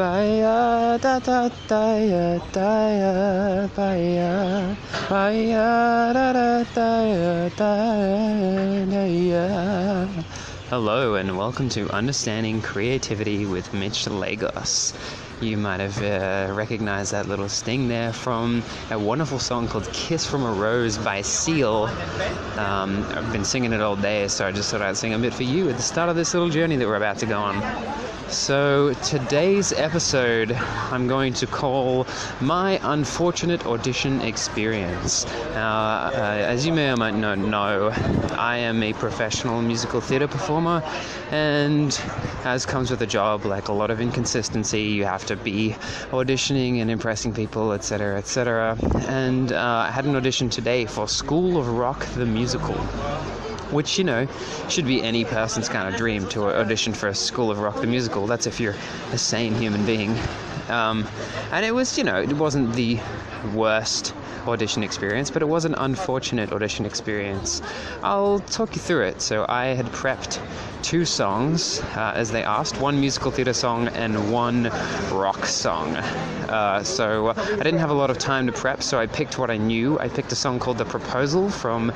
Baya da da da ya da ya baya baya da da da ya da ya. Hello and welcome to Understanding Creativity with Mitch Lagos. You might have uh, recognized that little sting there from a wonderful song called Kiss from a Rose by Seal. Um, I've been singing it all day, so I just thought I'd sing a bit for you at the start of this little journey that we're about to go on. So, today's episode I'm going to call My Unfortunate Audition Experience. Now, uh, as you may or might not know, I am a professional musical theatre performer, and as comes with a job, like a lot of inconsistency, you have to be auditioning and impressing people, etc., etc. And uh, I had an audition today for School of Rock the Musical which you know should be any person's kind of dream to audition for a School of Rock the musical. That's if you're a sane human being. Um, and it was, you know, it wasn't the worst audition experience, but it was an unfortunate audition experience. I'll talk you through it. So I had prepped two songs uh, as they asked one musical theatre song and one rock song. Uh, so I didn't have a lot of time to prep, so I picked what I knew. I picked a song called The Proposal from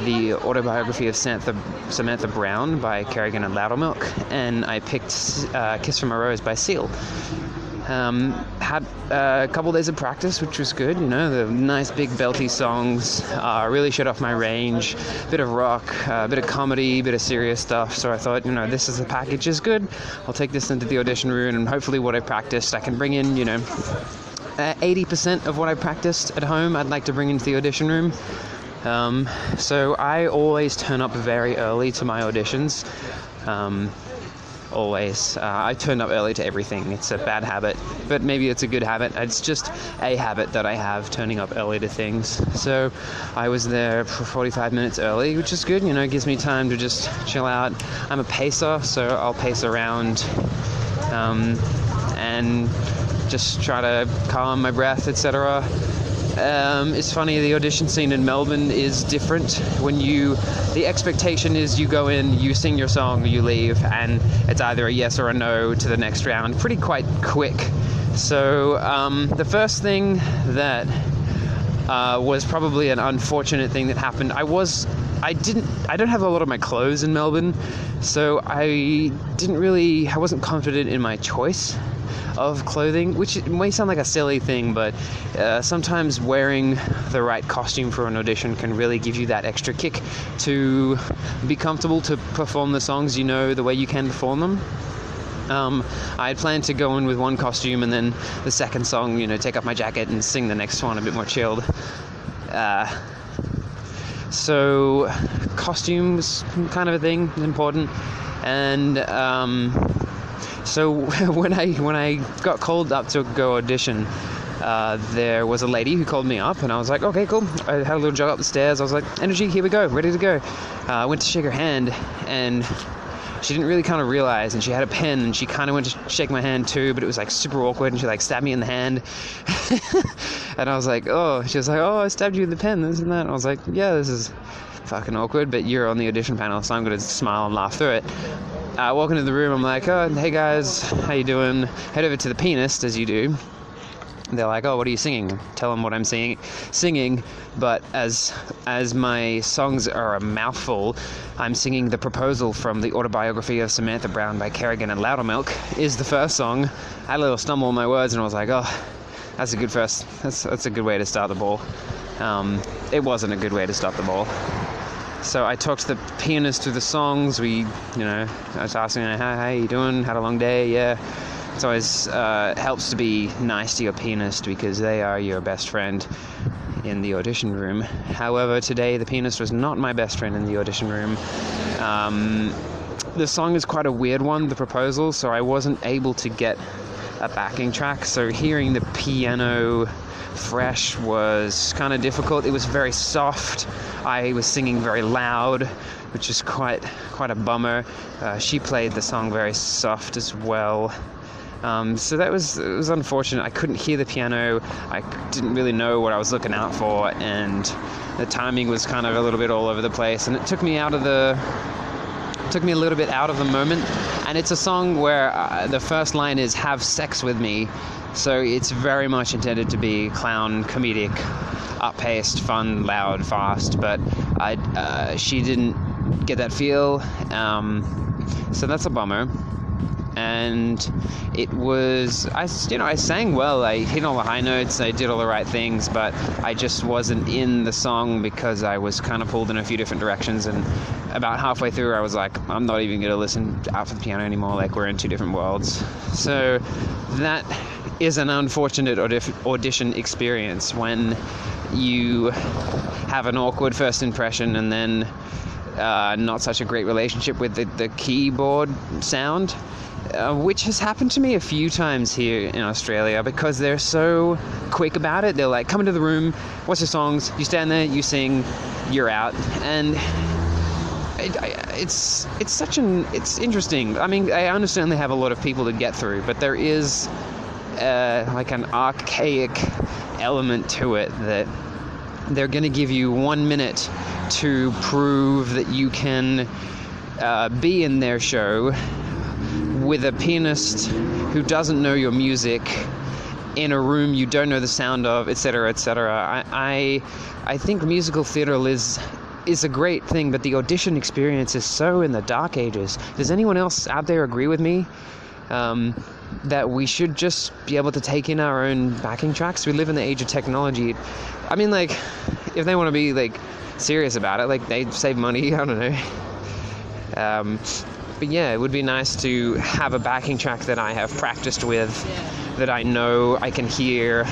the autobiography of Samantha, Samantha Brown by Kerrigan and Lowdermilk, and I picked uh, Kiss from a Rose by Seal. Um, had a couple days of practice, which was good. You know, the nice big belty songs uh, really showed off my range. Bit of rock, a uh, bit of comedy, bit of serious stuff. So I thought, you know, this is a package is good. I'll take this into the audition room, and hopefully, what I practiced, I can bring in. You know, 80% uh, of what I practiced at home, I'd like to bring into the audition room. Um, so I always turn up very early to my auditions. Um, always. Uh, I turn up early to everything. It's a bad habit, but maybe it's a good habit. It's just a habit that I have, turning up early to things. So I was there for 45 minutes early, which is good. You know, it gives me time to just chill out. I'm a pacer, so I'll pace around um, and just try to calm my breath, etc. Um, it's funny, the audition scene in Melbourne is different. When you, the expectation is you go in, you sing your song, you leave, and it's either a yes or a no to the next round. Pretty quite quick. So um, the first thing that uh, was probably an unfortunate thing that happened. I was, I didn't, I don't have a lot of my clothes in Melbourne, so I didn't really, I wasn't confident in my choice of clothing, which may sound like a silly thing, but uh, sometimes wearing the right costume for an audition can really give you that extra kick to be comfortable to perform the songs you know the way you can perform them. Um, I had planned to go in with one costume and then the second song, you know, take off my jacket and sing the next one a bit more chilled. Uh, so, costumes, kind of a thing, important. And um, so when I when I got called up to go audition, uh, there was a lady who called me up, and I was like, okay, cool. I had a little jog up the stairs. I was like, energy, here we go, ready to go. Uh, I went to shake her hand, and she didn't really kind of realize, and she had a pen, and she kind of went to shake my hand too, but it was like super awkward, and she like stabbed me in the hand, and I was like, oh, she was like, oh, I stabbed you in the pen, this and that. And I was like, yeah, this is fucking awkward, but you're on the audition panel, so I'm gonna smile and laugh through it. I walk into the room. I'm like, oh, hey guys, how you doing? Head over to the pianist, as you do. They're like, oh, what are you singing? Tell them what I'm singing. Singing, but as as my songs are a mouthful, I'm singing the proposal from the autobiography of Samantha Brown by Kerrigan and Lowdermilk. Is the first song. I had a little stumble on my words, and I was like, oh, that's a good first. That's that's a good way to start the ball. Um, it wasn't a good way to start the ball. So I talked to the pianist through the songs. We, you know, I was asking how, how you doing? Had a long day? Yeah. It always uh, helps to be nice to your pianist because they are your best friend in the audition room. However, today the pianist was not my best friend in the audition room. Um, the song is quite a weird one, the proposal, so I wasn't able to get a backing track. So hearing the piano fresh was kind of difficult. It was very soft. I was singing very loud, which is quite quite a bummer. Uh, she played the song very soft as well. Um, so that was it was unfortunate. I couldn't hear the piano. I didn't really know what I was looking out for, and the timing was kind of a little bit all over the place. And it took me out of the took me a little bit out of the moment. And it's a song where uh, the first line is "Have sex with me," so it's very much intended to be clown, comedic, up-paced, fun, loud, fast. But I, uh, she didn't get that feel, um, so that's a bummer and it was I you know I sang well. I hit all the high notes. I did all the right things but I just wasn't in the song because I was kind of pulled in a few different directions. And about halfway through I was like I'm not even gonna listen out for the piano anymore. Like we're in two different worlds. So that is an unfortunate audition experience when you have an awkward first impression and then uh, not such a great relationship with the, the keyboard sound uh, which has happened to me a few times here in Australia because they're so quick about it. They're like, come into the room, what's your songs? You stand there, you sing, you're out. And it, it's it's such an it's interesting. I mean, I understand they have a lot of people to get through, but there is uh, like an archaic element to it that they're going to give you one minute to prove that you can uh, be in their show with a pianist who doesn't know your music in a room you don't know the sound of, etc., etc. I, I, I think musical theatre is is a great thing, but the audition experience is so in the dark ages. Does anyone else out there agree with me? Um, that we should just be able to take in our own backing tracks. We live in the age of technology. I mean, like, if they want to be like serious about it, like they save money. I don't know. Um, but yeah, it would be nice to have a backing track that I have practiced with, that I know I can hear.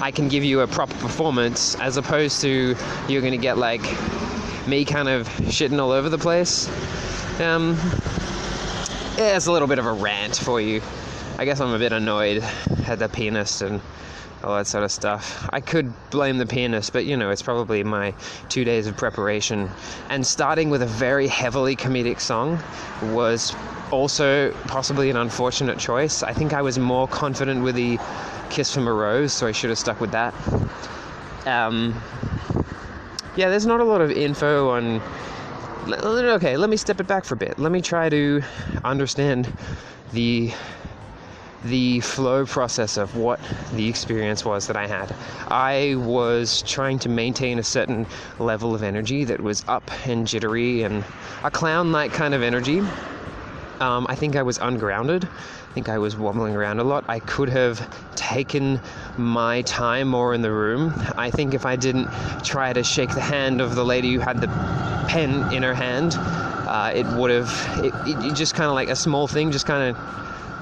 I can give you a proper performance as opposed to you're going to get like me kind of shitting all over the place. Um, yeah, it's a little bit of a rant for you. I guess I'm a bit annoyed at the pianist and all that sort of stuff. I could blame the pianist, but you know, it's probably my two days of preparation. And starting with a very heavily comedic song was also possibly an unfortunate choice. I think I was more confident with the Kiss from a Rose, so I should have stuck with that. Um, yeah, there's not a lot of info on. Okay, let me step it back for a bit. Let me try to understand the the flow process of what the experience was that I had. I was trying to maintain a certain level of energy that was up and jittery and a clown like kind of energy. Um, I think I was ungrounded. I think I was wobbling around a lot. I could have taken my time more in the room. I think if I didn't try to shake the hand of the lady who had the pen in her hand, uh, it would have, it, it just kind of like a small thing, just kind of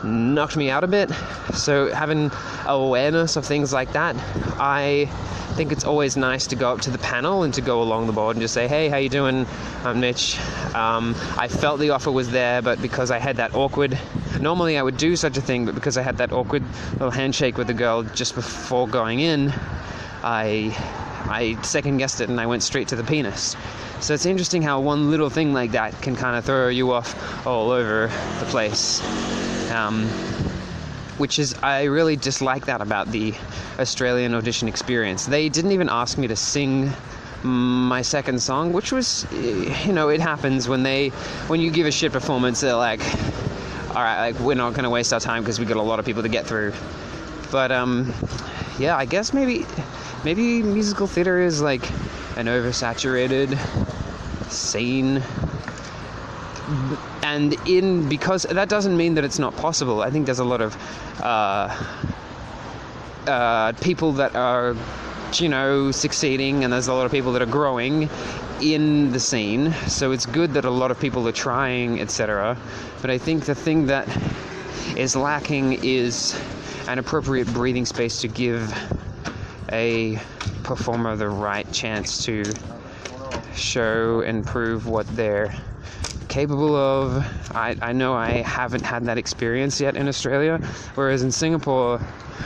knocked me out a bit. So having awareness of things like that, I think it's always nice to go up to the panel and to go along the board and just say, "Hey, how you doing? I'm Mitch. Um, I felt the offer was there, but because I had that awkward. Normally I would do such a thing, but because I had that awkward little handshake with the girl just before going in, I I second guessed it and I went straight to the penis. So it's interesting how one little thing like that can kind of throw you off all over the place um, which is I really dislike that about the Australian audition experience. They didn't even ask me to sing my second song, which was, you know, it happens when they, when you give a shit performance, they're like, all right, like we're not gonna waste our time because we got a lot of people to get through. But um, yeah, I guess maybe, maybe musical theater is like an oversaturated scene and in because that doesn't mean that it's not possible. I think there's a lot of uh, uh, people that are, you know, succeeding, and there's a lot of people that are growing in the scene. So it's good that a lot of people are trying, etc. But I think the thing that is lacking is an appropriate breathing space to give a performer the right chance to show and prove what they're capable of. I, I know I haven't had that experience yet in Australia, whereas in Singapore,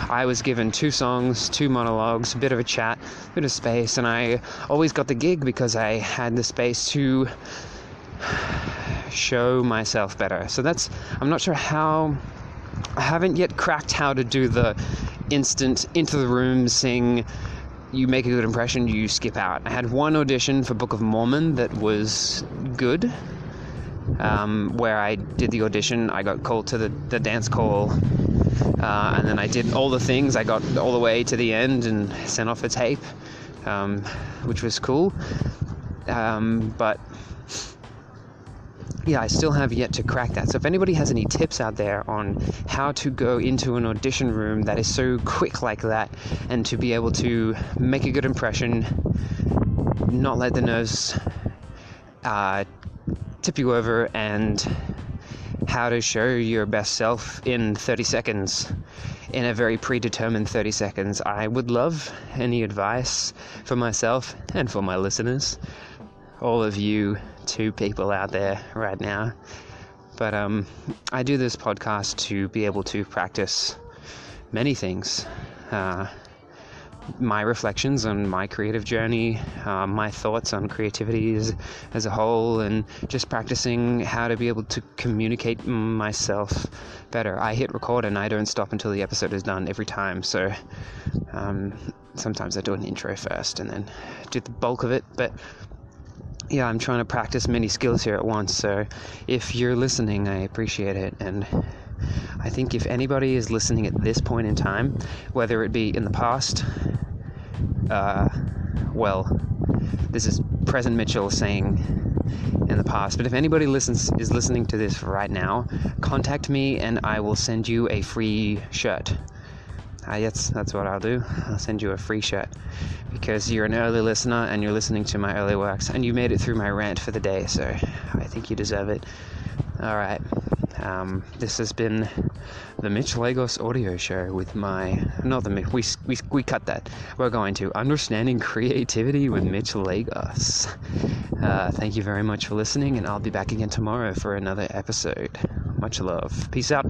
I was given two songs, two monologues, a bit of a chat, a bit of space, and I always got the gig because I had the space to show myself better. So that's, I'm not sure how, I haven't yet cracked how to do the instant into the room, sing, you make a good impression, you skip out. I had one audition for Book of Mormon that was good um, where I did the audition. I got called to the, the dance call, uh, and then I did all the things. I got all the way to the end and sent off a tape, um, which was cool. Um, but yeah, I still have yet to crack that. So if anybody has any tips out there on how to go into an audition room that is so quick like that and to be able to make a good impression, not let the nerves uh, tip you over, and how to show your best self in 30 seconds, in a very predetermined 30 seconds, I would love any advice for myself and for my listeners, all of you two people out there right now. But um, I do this podcast to be able to practice many things. Uh, my reflections on my creative journey, uh, my thoughts on creativity as, as, a whole, and just practicing how to be able to communicate myself better. I hit record and I don't stop until the episode is done every time. So um, sometimes I do an intro first and then do the bulk of it. But yeah, I'm trying to practice many skills here at once. So if you're listening, I appreciate it. And I think if anybody is listening at this point in time, whether it be in the past, uh, well, this is present Mitchell saying in the past, but if anybody listens is listening to this right now, contact me and I will send you a free shirt. Uh, yes, that's what I'll do. I'll send you a free shirt because you're an early listener and you're listening to my early works and you made it through my rant for the day, so I think you deserve it. All right. Um, this has been the Mitch Lagos audio show with my not the we we we cut that. We're going to understanding creativity with Mitch Lagos. Uh, thank you very much for listening, and I'll be back again tomorrow for another episode. Much love. Peace out.